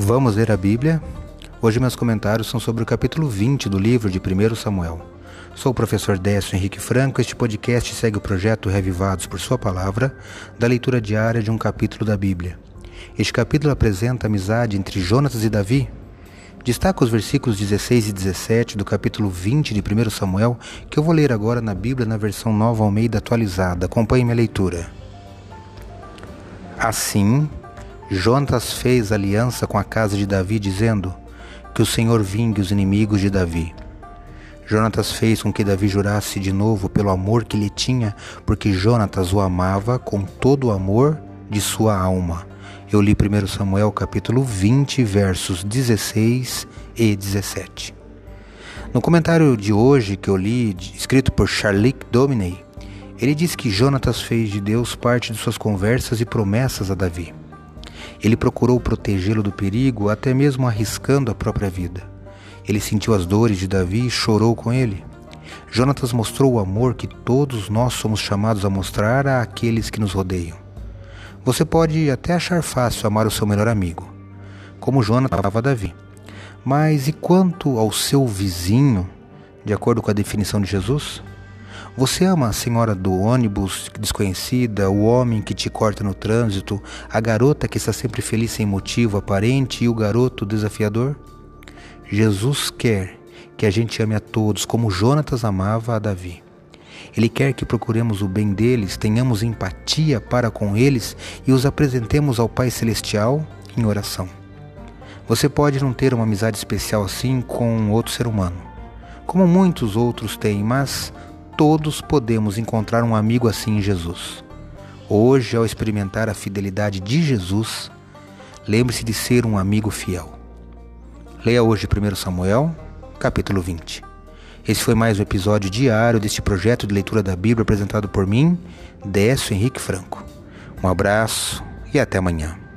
Vamos ler a Bíblia? Hoje meus comentários são sobre o capítulo 20 do livro de 1 Samuel. Sou o professor Décio Henrique Franco. Este podcast segue o projeto Revivados por Sua Palavra, da leitura diária de um capítulo da Bíblia. Este capítulo apresenta a amizade entre Jonatas e Davi. Destaca os versículos 16 e 17 do capítulo 20 de 1 Samuel, que eu vou ler agora na Bíblia na versão nova Almeida atualizada. Acompanhe minha leitura. Assim, Jonatas fez aliança com a casa de Davi, dizendo: Que o Senhor vingue os inimigos de Davi. Jonatas fez com que Davi jurasse de novo pelo amor que lhe tinha, porque Jonatas o amava com todo o amor de sua alma. Eu li 1 Samuel capítulo 20, versos 16 e 17. No comentário de hoje que eu li, escrito por Charlique Dominey, ele diz que Jonatas fez de Deus parte de suas conversas e promessas a Davi. Ele procurou protegê-lo do perigo, até mesmo arriscando a própria vida. Ele sentiu as dores de Davi e chorou com ele. Jonatas mostrou o amor que todos nós somos chamados a mostrar a aqueles que nos rodeiam. Você pode até achar fácil amar o seu melhor amigo, como Jonatas amava Davi. Mas e quanto ao seu vizinho, de acordo com a definição de Jesus? Você ama a senhora do ônibus desconhecida, o homem que te corta no trânsito, a garota que está sempre feliz sem motivo aparente e o garoto desafiador? Jesus quer que a gente ame a todos como Jonatas amava a Davi. Ele quer que procuremos o bem deles, tenhamos empatia para com eles e os apresentemos ao Pai Celestial em oração. Você pode não ter uma amizade especial assim com outro ser humano, como muitos outros têm, mas todos podemos encontrar um amigo assim em Jesus. Hoje, ao experimentar a fidelidade de Jesus, lembre-se de ser um amigo fiel. Leia hoje 1 Samuel, capítulo 20. Esse foi mais um episódio diário deste projeto de leitura da Bíblia apresentado por mim, Décio Henrique Franco. Um abraço e até amanhã.